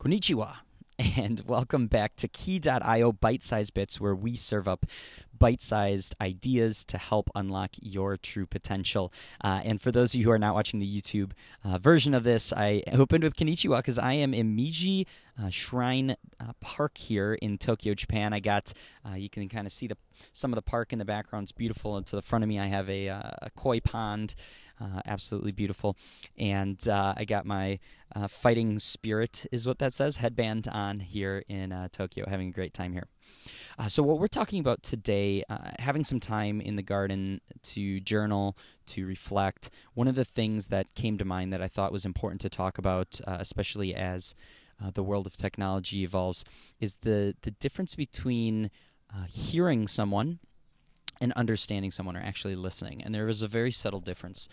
Konnichiwa, and welcome back to Key.io Bite Sized Bits, where we serve up bite sized ideas to help unlock your true potential. Uh, and for those of you who are not watching the YouTube uh, version of this, I opened with Konnichiwa because I am in Meiji uh, Shrine uh, Park here in Tokyo, Japan. I got, uh, you can kind of see the some of the park in the background. It's beautiful. And to the front of me, I have a, uh, a koi pond. Uh, absolutely beautiful. And uh, I got my uh, fighting spirit, is what that says, headband on here in uh, Tokyo, having a great time here. Uh, so, what we're talking about today, having some time in the garden to journal, to reflect, one of the things that came to mind that I thought was important to talk about, especially as the world of technology evolves, is the, the difference between hearing someone and understanding someone or actually listening. And there is a very subtle difference.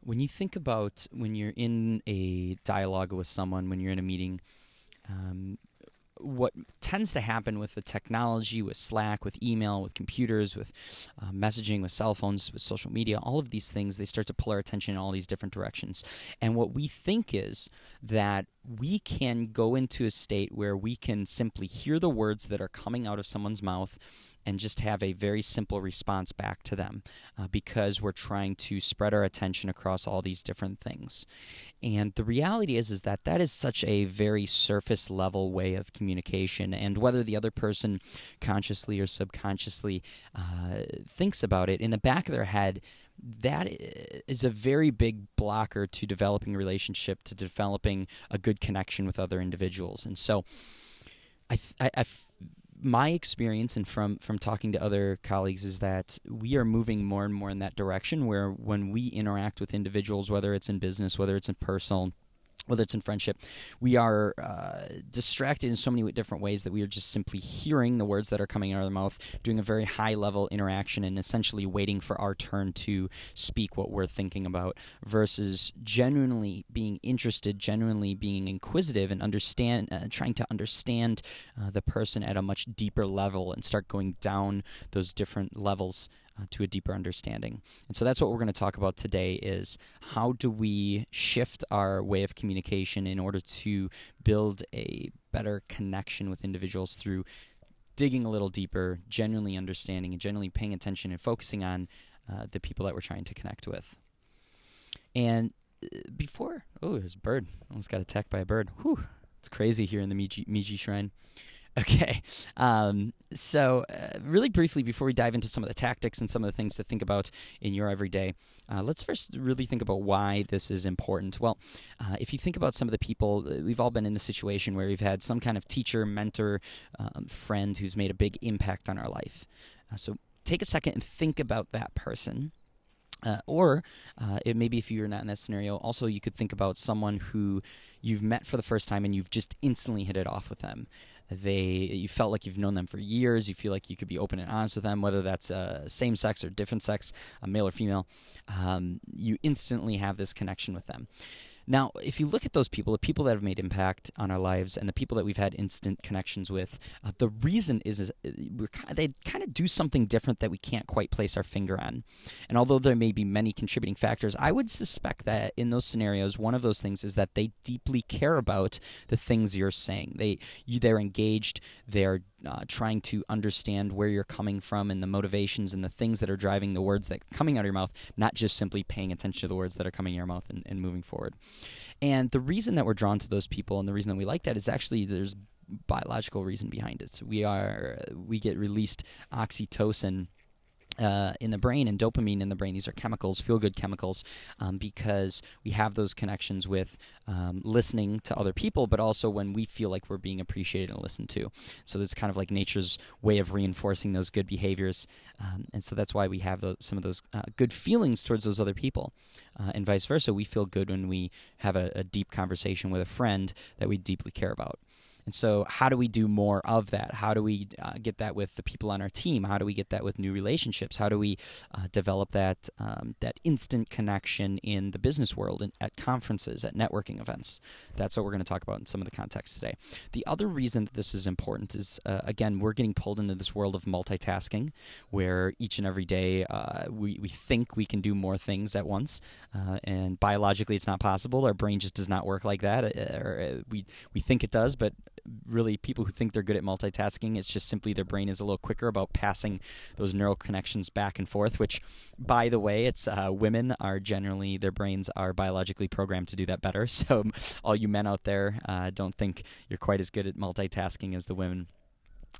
When you think about when you're in a dialogue with someone, when you're in a meeting, um, what tends to happen with the technology, with Slack, with email, with computers, with uh, messaging, with cell phones, with social media, all of these things, they start to pull our attention in all these different directions. And what we think is that we can go into a state where we can simply hear the words that are coming out of someone's mouth and just have a very simple response back to them uh, because we're trying to spread our attention across all these different things. And the reality is is that that is such a very surface level way of communication and whether the other person consciously or subconsciously uh, thinks about it in the back of their head that is a very big blocker to developing a relationship to developing a good connection with other individuals. And so I, I, I my experience and from from talking to other colleagues is that we are moving more and more in that direction where when we interact with individuals whether it's in business whether it's in personal whether it's in friendship, we are uh, distracted in so many different ways that we are just simply hearing the words that are coming out of the mouth, doing a very high level interaction, and essentially waiting for our turn to speak what we're thinking about, versus genuinely being interested, genuinely being inquisitive, and understand, uh, trying to understand uh, the person at a much deeper level and start going down those different levels uh, to a deeper understanding. And so that's what we're going to talk about today is how do we shift our way of communication in order to build a better connection with individuals through digging a little deeper, genuinely understanding and genuinely paying attention and focusing on uh, the people that we're trying to connect with. And uh, before, oh, there's a bird. Almost got attacked by a bird. Whew, it's crazy here in the Meiji, Meiji Shrine. Okay. Um, so, uh, really briefly, before we dive into some of the tactics and some of the things to think about in your everyday, uh, let's first really think about why this is important. Well, uh, if you think about some of the people, uh, we've all been in the situation where we've had some kind of teacher, mentor, um, friend who's made a big impact on our life. Uh, so, take a second and think about that person. Uh, or uh, it maybe if you're not in that scenario, also you could think about someone who you've met for the first time and you've just instantly hit it off with them they you felt like you've known them for years you feel like you could be open and honest with them whether that's uh, same sex or different sex male or female um, you instantly have this connection with them now, if you look at those people, the people that have made impact on our lives, and the people that we've had instant connections with, uh, the reason is, is uh, we're, they kind of do something different that we can't quite place our finger on. And although there may be many contributing factors, I would suspect that in those scenarios, one of those things is that they deeply care about the things you're saying. They you, they're engaged. They're uh, trying to understand where you're coming from and the motivations and the things that are driving the words that are coming out of your mouth, not just simply paying attention to the words that are coming out of your mouth and, and moving forward. And the reason that we're drawn to those people and the reason that we like that is actually there's biological reason behind it. So we are we get released oxytocin uh, in the brain and dopamine in the brain. These are chemicals, feel good chemicals, um, because we have those connections with um, listening to other people, but also when we feel like we're being appreciated and listened to. So it's kind of like nature's way of reinforcing those good behaviors. Um, and so that's why we have those, some of those uh, good feelings towards those other people. Uh, and vice versa, we feel good when we have a, a deep conversation with a friend that we deeply care about. And so, how do we do more of that? How do we uh, get that with the people on our team? How do we get that with new relationships? How do we uh, develop that um, that instant connection in the business world, and at conferences, at networking events? That's what we're going to talk about in some of the context today. The other reason that this is important is uh, again, we're getting pulled into this world of multitasking, where each and every day uh, we we think we can do more things at once, uh, and biologically it's not possible. Our brain just does not work like that. Uh, or we we think it does, but really people who think they're good at multitasking it's just simply their brain is a little quicker about passing those neural connections back and forth which by the way it's uh, women are generally their brains are biologically programmed to do that better. So all you men out there uh, don't think you're quite as good at multitasking as the women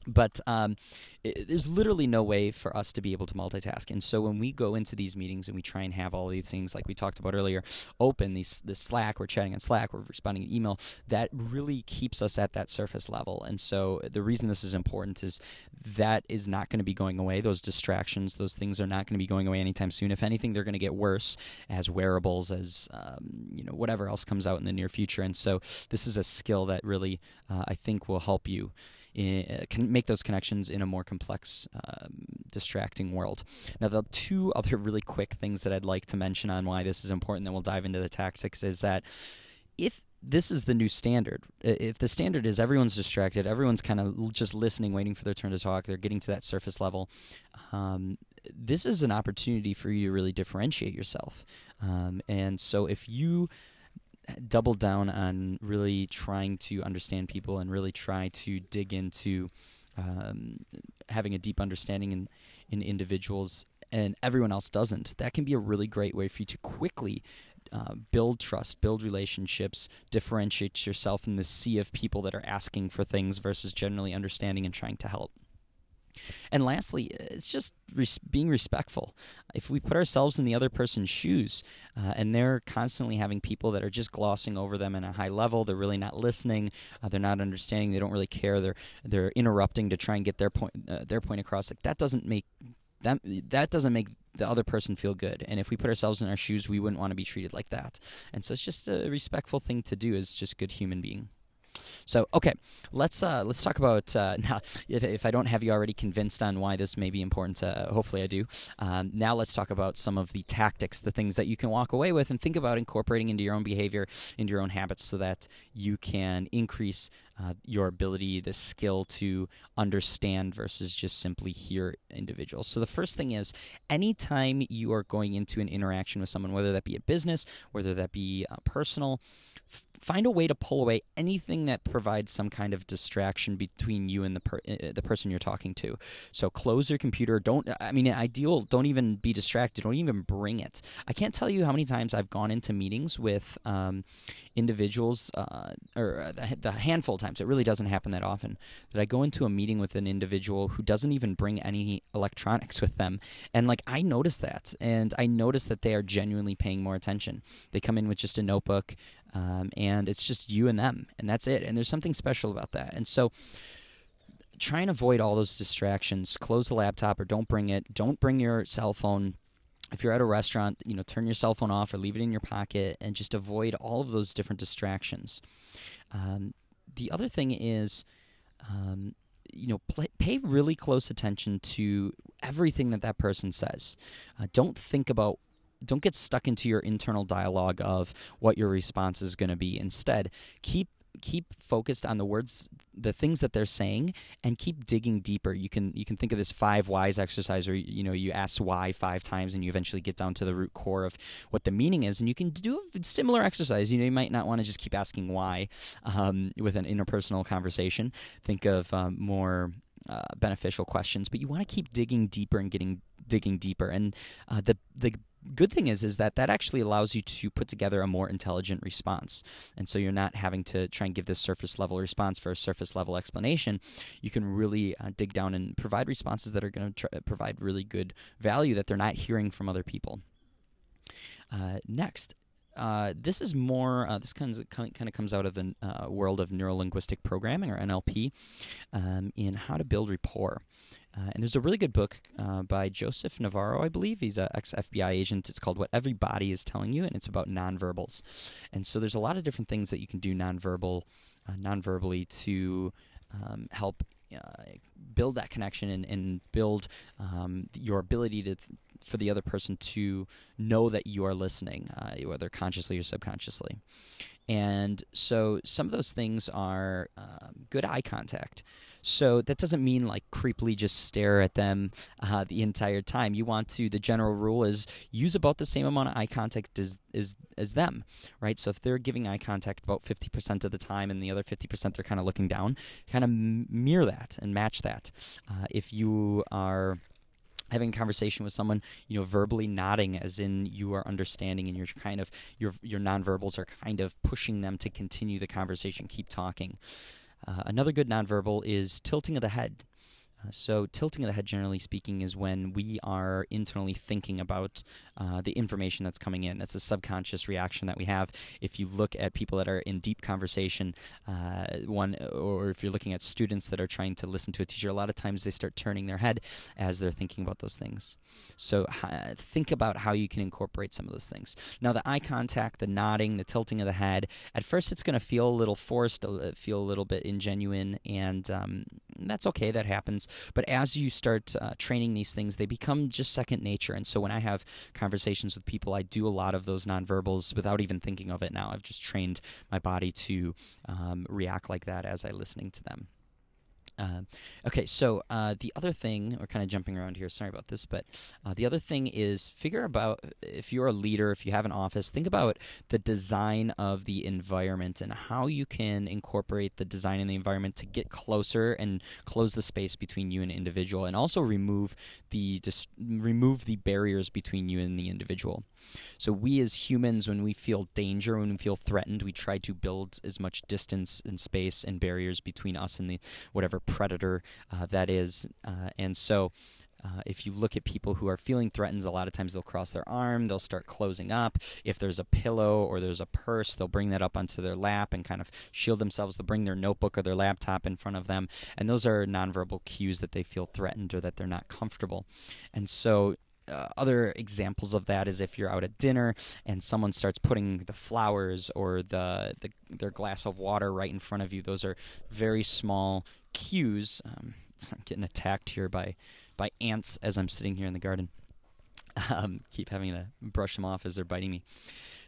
but um, it, there's literally no way for us to be able to multitask. And so when we go into these meetings and we try and have all these things like we talked about earlier, open these this Slack, we're chatting on Slack, we're responding to email, that really keeps us at that surface level. And so the reason this is important is that is not going to be going away. Those distractions, those things are not going to be going away anytime soon. If anything, they're going to get worse as wearables, as um, you know, whatever else comes out in the near future. And so this is a skill that really uh, I think will help you in, uh, can make those connections in a more complex, um, distracting world. Now, the two other really quick things that I'd like to mention on why this is important, then we'll dive into the tactics, is that if this is the new standard. If the standard is everyone's distracted, everyone's kind of just listening, waiting for their turn to talk, they're getting to that surface level. Um, this is an opportunity for you to really differentiate yourself. Um, and so if you double down on really trying to understand people and really try to dig into um, having a deep understanding in, in individuals and everyone else doesn't. That can be a really great way for you to quickly uh, build trust, build relationships, differentiate yourself in the sea of people that are asking for things versus generally understanding and trying to help. And lastly, it's just res- being respectful. If we put ourselves in the other person's shoes uh, and they're constantly having people that are just glossing over them in a high level, they're really not listening, uh, they're not understanding, they don't really care, they're they're interrupting to try and get their point uh, their point across. Like that doesn't make that that doesn't make the other person feel good. And if we put ourselves in our shoes, we wouldn't want to be treated like that. And so it's just a respectful thing to do as just good human being. So okay, let's uh, let's talk about uh, now. If, if, I don't have you already convinced on why this may be important, uh, hopefully I do. Um, now let's talk about some of the tactics, the things that you can walk away with, and think about incorporating into your own behavior, into your own habits, so that you can increase uh, your ability, the skill to understand versus just simply hear individuals. So the first thing is anytime you are going into an interaction with someone, whether that be a business, whether that be uh, personal, find a way to pull away anything that provides some kind of distraction between you and the per- uh, the person you're talking to. So close your computer. Don't I mean ideal. Don't even be distracted. Don't even bring it. I can't tell you how many times I've gone into meetings with um, individuals, uh, or the, the handful of times. It really doesn't happen that often that I go into a meeting with an individual who doesn't even bring any electronics with them, and like I notice that, and I notice that they are genuinely paying more attention. They come in with just a notebook um, and it's just you and them, and that's it. And there's something special about that. And so, try and avoid all those distractions. Close the laptop or don't bring it. Don't bring your cell phone. If you're at a restaurant, you know, turn your cell phone off or leave it in your pocket, and just avoid all of those different distractions. Um, the other thing is. Um, you know, play, pay really close attention to everything that that person says. Uh, don't think about don't get stuck into your internal dialogue of what your response is going to be. Instead, keep keep focused on the words the things that they're saying and keep digging deeper. You can you can think of this five whys exercise where you know you ask why five times and you eventually get down to the root core of what the meaning is. And you can do a similar exercise. You know you might not want to just keep asking why um, with an interpersonal conversation. Think of um, more uh, beneficial questions but you want to keep digging deeper and getting digging deeper. And uh, the the good thing is is that that actually allows you to put together a more intelligent response and so you're not having to try and give this surface level response for a surface level explanation you can really uh, dig down and provide responses that are going to provide really good value that they're not hearing from other people uh, next uh, this is more. Uh, this kind of kind of comes out of the uh, world of neurolinguistic programming or NLP, um, in how to build rapport. Uh, and there's a really good book uh, by Joseph Navarro, I believe. He's an ex FBI agent. It's called What Every Body is Telling You, and it's about nonverbals. And so there's a lot of different things that you can do nonverbal uh, nonverbally to um, help uh, build that connection and, and build um, your ability to for the other person to know that you are listening, uh, whether consciously or subconsciously. And so some of those things are um, good eye contact. So that doesn't mean like creepily just stare at them uh, the entire time. You want to. The general rule is use about the same amount of eye contact as as as them, right? So if they're giving eye contact about fifty percent of the time, and the other fifty percent they're kind of looking down, kind of mirror that and match that. Uh, if you are having a conversation with someone, you know, verbally nodding as in you are understanding and you're kind of your your nonverbals are kind of pushing them to continue the conversation, keep talking. Uh, another good nonverbal is tilting of the head. So, tilting of the head, generally speaking, is when we are internally thinking about uh, the information that's coming in. That's a subconscious reaction that we have. If you look at people that are in deep conversation, uh, one, or if you're looking at students that are trying to listen to a teacher, a lot of times they start turning their head as they're thinking about those things. So, think about how you can incorporate some of those things. Now, the eye contact, the nodding, the tilting of the head. At first, it's going to feel a little forced, feel a little bit ingenuine, and um, that's okay. That happens. But as you start uh, training these things, they become just second nature. And so when I have conversations with people, I do a lot of those nonverbals without even thinking of it now. I've just trained my body to um, react like that as I listening to them. Uh, okay, so uh, the other thing, we're kind of jumping around here. Sorry about this, but uh, the other thing is figure about if you're a leader, if you have an office, think about the design of the environment and how you can incorporate the design in the environment to get closer and close the space between you and an individual, and also remove the dis- remove the barriers between you and the individual. So we as humans, when we feel danger, when we feel threatened, we try to build as much distance and space and barriers between us and the whatever predator uh, that is. Uh, and so uh, if you look at people who are feeling threatened, a lot of times they'll cross their arm, they'll start closing up. If there's a pillow or there's a purse, they'll bring that up onto their lap and kind of shield themselves. They'll bring their notebook or their laptop in front of them. And those are nonverbal cues that they feel threatened or that they're not comfortable. And so uh, other examples of that is if you're out at dinner and someone starts putting the flowers or the, the their glass of water right in front of you. Those are very small cues. Um, I'm getting attacked here by by ants as I'm sitting here in the garden. Um, keep having to brush them off as they're biting me.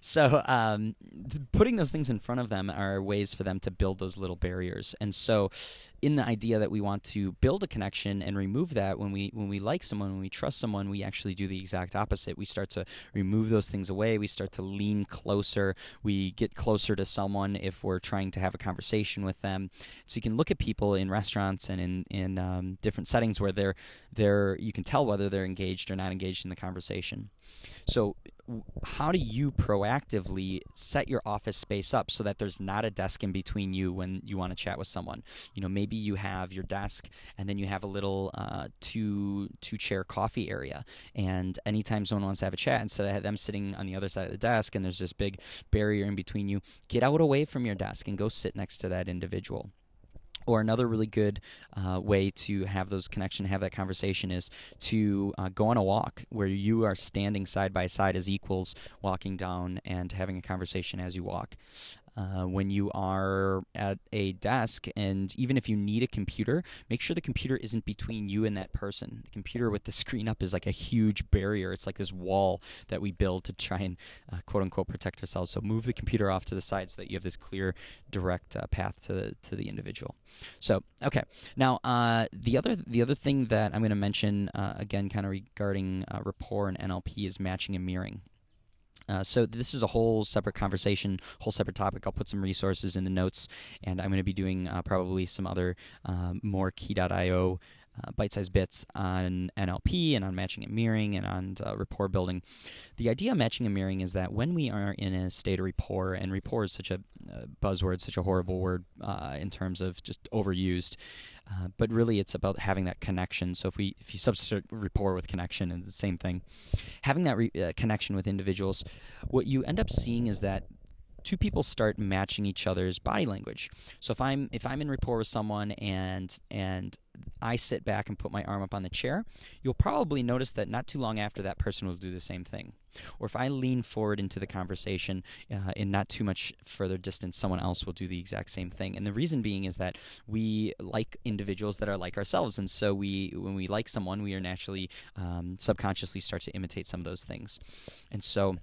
So, um, putting those things in front of them are ways for them to build those little barriers. And so, in the idea that we want to build a connection and remove that when we when we like someone, when we trust someone, we actually do the exact opposite. We start to remove those things away. We start to lean closer. We get closer to someone if we're trying to have a conversation with them. So you can look at people in restaurants and in in um, different settings where they're they're you can tell whether they're engaged or not engaged in the conversation. So how do you proactively set your office space up so that there's not a desk in between you when you want to chat with someone? You know maybe you have your desk and then you have a little uh, two two chair coffee area. And anytime someone wants to have a chat instead of them sitting on the other side of the desk and there's this big barrier in between you get out away from your desk and go sit next to that individual or another really good uh, way to have those connection, have that conversation, is to uh, go on a walk where you are standing side by side as equals, walking down and having a conversation as you walk. Uh, when you are at a desk, and even if you need a computer, make sure the computer isn't between you and that person. The computer with the screen up is like a huge barrier. It's like this wall that we build to try and uh, quote unquote protect ourselves. So move the computer off to the side so that you have this clear, direct uh, path to to the individual. So okay, now uh, the other the other thing that I'm going to mention uh, again, kind of regarding rapport and NLP, is matching and mirroring. Uh, so this is a whole separate conversation, whole separate topic. I'll put some resources in the notes, and I'm going to be doing uh, probably some other um, more key.io uh, bite-sized bits on NLP and on matching and mirroring and on uh, rapport building. The idea of matching and mirroring is that when we are in a state of rapport, and rapport is such a uh, buzzword, such a horrible word uh, in terms of just overused, uh, but really it's about having that connection. So if we if you substitute rapport with connection, it's the same thing. Having that re- uh, connection with individuals, what you end up seeing is that two people start matching each other's body language. So if I'm if I'm in rapport with someone and and I sit back and put my arm up on the chair, you'll probably notice that not too long after that person will do the same thing. Or if I lean forward into the conversation uh, in not too much further distance, someone else will do the exact same thing. And the reason being is that we like individuals that are like ourselves. And so we, when we like someone, we are naturally um, subconsciously start to imitate some of those things. And so,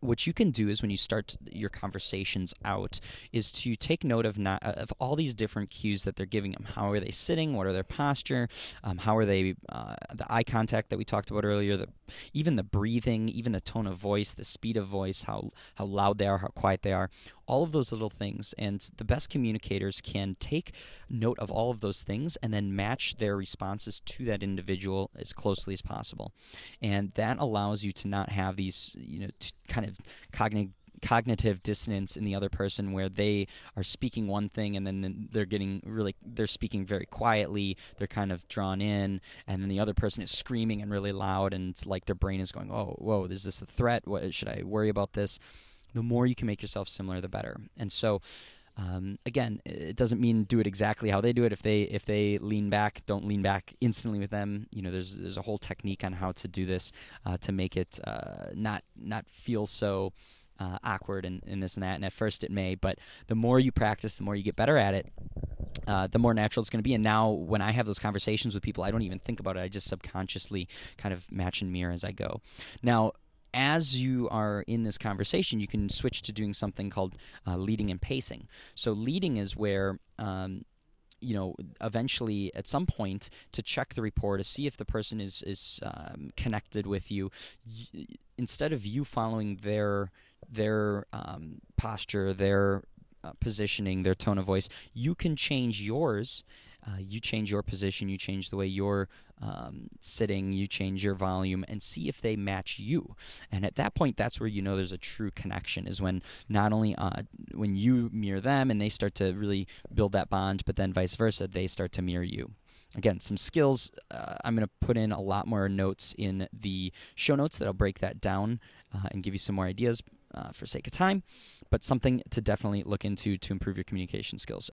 what you can do is when you start your conversations out is to take note of not of all these different cues that they're giving them how are they sitting? What are their posture? Um, how are they uh, the eye contact that we talked about earlier the, even the breathing even the tone of voice the speed of voice how how loud they are how quiet they are all of those little things. And the best communicators can take note of all of those things and then match their responses to that individual as closely as possible. And that allows you to not have these, you know, kind of cognitive cognitive dissonance in the other person where they are speaking one thing and then they're getting really they're speaking very quietly they're kind of drawn in and then the other person is screaming and really loud and it's like their brain is going oh whoa is this a threat what should i worry about this the more you can make yourself similar, the better. And so, um, again, it doesn't mean do it exactly how they do it. If they if they lean back, don't lean back instantly with them. You know, there's there's a whole technique on how to do this uh, to make it uh, not not feel so. Uh, awkward and, and this and that, and at first it may, but the more you practice, the more you get better at it, uh, the more natural it's going to be. And now, when I have those conversations with people, I don't even think about it. I just subconsciously kind of match and mirror as I go. Now, as you are in this conversation, you can switch to doing something called uh, leading and pacing. So, leading is where um, you know, eventually at some point to check the rapport to see if the person is is um, connected with you, y- instead of you following their their um, posture, their uh, positioning, their tone of voice, you can change yours uh, you change your position, you change the way you're um, sitting, you change your volume, and see if they match you. And at that point, that's where you know there's a true connection. Is when not only uh, when you mirror them and they start to really build that bond, but then vice versa, they start to mirror you again some skills uh, i'm going to put in a lot more notes in the show notes that'll break that down uh, and give you some more ideas uh, for sake of time but something to definitely look into to improve your communication skills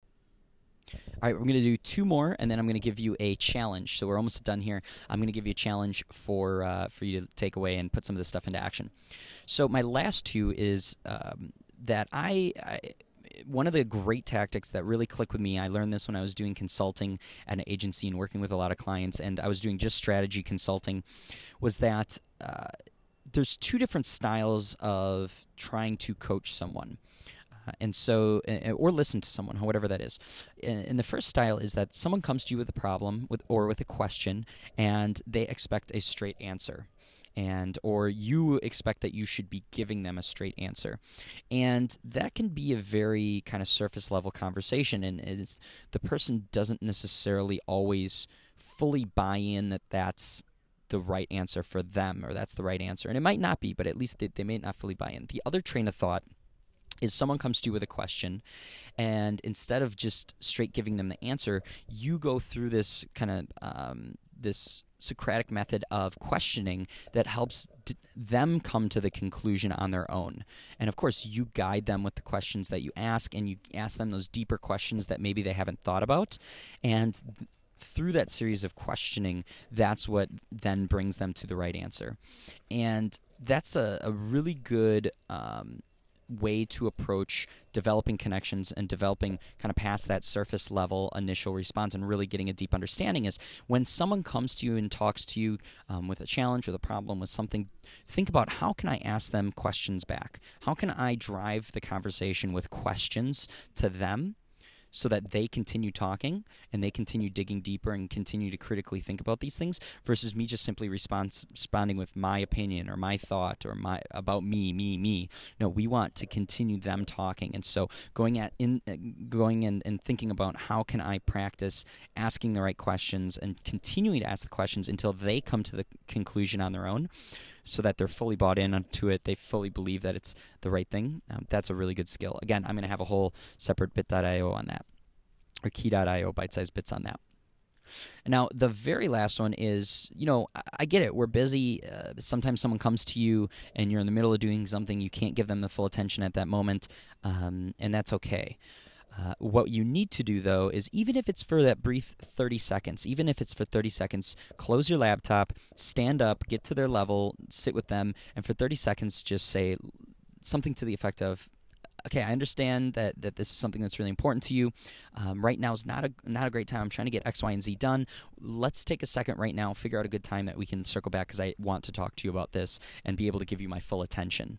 all right, we're going to do two more, and then I'm going to give you a challenge. So we're almost done here. I'm going to give you a challenge for uh, for you to take away and put some of this stuff into action. So my last two is um, that I, I one of the great tactics that really clicked with me, I learned this when I was doing consulting at an agency and working with a lot of clients, and I was doing just strategy consulting, was that uh, there's two different styles of trying to coach someone. And so, or listen to someone, whatever that is. And the first style is that someone comes to you with a problem with, or with a question, and they expect a straight answer. And or you expect that you should be giving them a straight answer. And that can be a very kind of surface level conversation and the person doesn't necessarily always fully buy in that that's the right answer for them or that's the right answer. And it might not be but at least they, they may not fully buy in. The other train of thought is someone comes to you with a question and instead of just straight giving them the answer you go through this kind of um, this socratic method of questioning that helps d- them come to the conclusion on their own and of course you guide them with the questions that you ask and you ask them those deeper questions that maybe they haven't thought about and th- through that series of questioning, that's what then brings them to the right answer. And that's a, a really good um, way to approach developing connections and developing kind of past that surface level initial response and really getting a deep understanding is when someone comes to you and talks to you um, with a challenge with a problem with something think about how can i ask them questions back? How can i drive the conversation with questions to them so that they continue talking and they continue digging deeper and continue to critically think about these things versus me just simply respons- responding with my opinion or my thought or my about me me me. No we want to continue them talking. And so going at in uh, going and, and thinking about how can i practice asking the right questions and continuing to ask the questions until they come to the conclusion on their own so that they're fully bought in to it. They fully believe that it's the right thing. Um, that's a really good skill. Again, I'm going to have a whole separate bit.io on that, or key.io bite sized bits on that. Now, the very last one is, you know, I get it. We're busy. Uh, sometimes someone comes to you and you're in the middle of doing something. You can't give them the full attention at that moment, um, and that's okay. Uh, what you need to do, though, is even if it's for that brief 30 seconds, even if it's for 30 seconds, close your laptop, stand up, get to their level, sit with them, and for 30 seconds, just say something to the effect of, okay, I understand that, that this is something that's really important to you. Um, right now is not a not a great time. I'm trying to get X, Y, and Z done. Let's take a second right now, figure out a good time that we can circle back because I want to talk to you about this and be able to give you my full attention.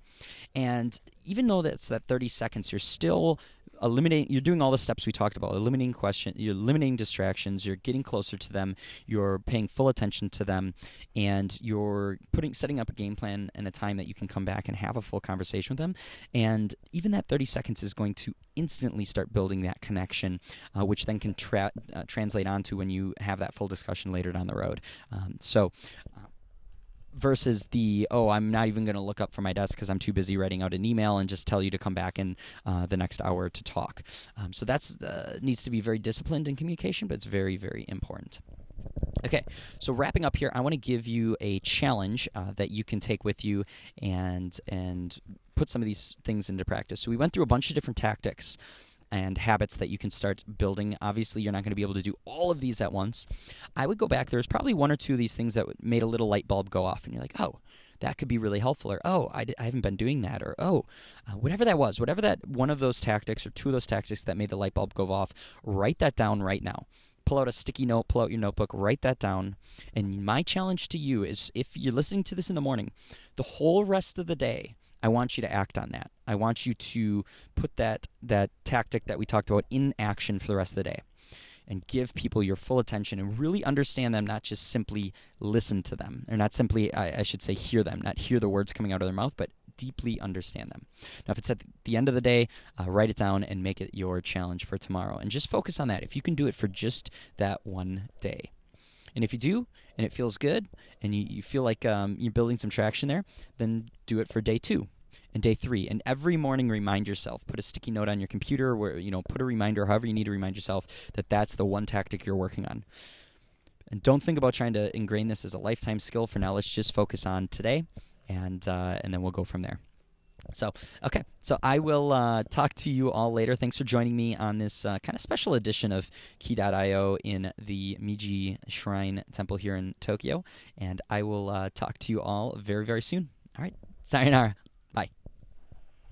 And even though that's that 30 seconds, you're still eliminating you're doing all the steps we talked about eliminating question you're eliminating distractions you're getting closer to them you're paying full attention to them and you're putting setting up a game plan and a time that you can come back and have a full conversation with them. And even that 30 seconds is going to instantly start building that connection uh, which then can tra- uh, translate onto when you have that full discussion later down the road. Um, so versus the oh i'm not even going to look up from my desk because i'm too busy writing out an email and just tell you to come back in uh, the next hour to talk. Um, so that's uh, needs to be very disciplined in communication but it's very very important. Okay, so wrapping up here, I want to give you a challenge uh, that you can take with you and and put some of these things into practice. So we went through a bunch of different tactics and habits that you can start building. Obviously, you're not going to be able to do all of these at once. I would go back. There's probably one or two of these things that made a little light bulb go off, and you're like, oh, that could be really helpful, or oh, I haven't been doing that, or oh, uh, whatever that was, whatever that one of those tactics or two of those tactics that made the light bulb go off, write that down right now pull out a sticky note, pull out your notebook, write that down. And my challenge to you is if you're listening to this in the morning, the whole rest of the day, I want you to act on that. I want you to put that that tactic that we talked about in action for the rest of the day and give people your full attention and really understand them, not just simply listen to them, or not simply, I, I, should say, hear them, not hear the words coming out of their mouth, but deeply understand them. Now, if it's at the end of the day, uh, write it down and make it your challenge for tomorrow. And just focus on that. If you can do it for just that one day. And if you do, and it feels good, and you, you feel like um, you're building some traction there, then do it for day two and day three. And every morning, remind yourself. Put a sticky note on your computer, where you know, put a reminder, however you need to remind yourself that that's the one tactic you're working on. And don't think about trying to ingrain this as a lifetime skill. For now, let's just focus on today, and uh, and then we'll go from there. So, okay. So I will uh, talk to you all later. Thanks for joining me on this uh, kind of special edition of Key.io in the Meiji Shrine Temple here in Tokyo. And I will uh, talk to you all very, very soon. All right. Sayonara.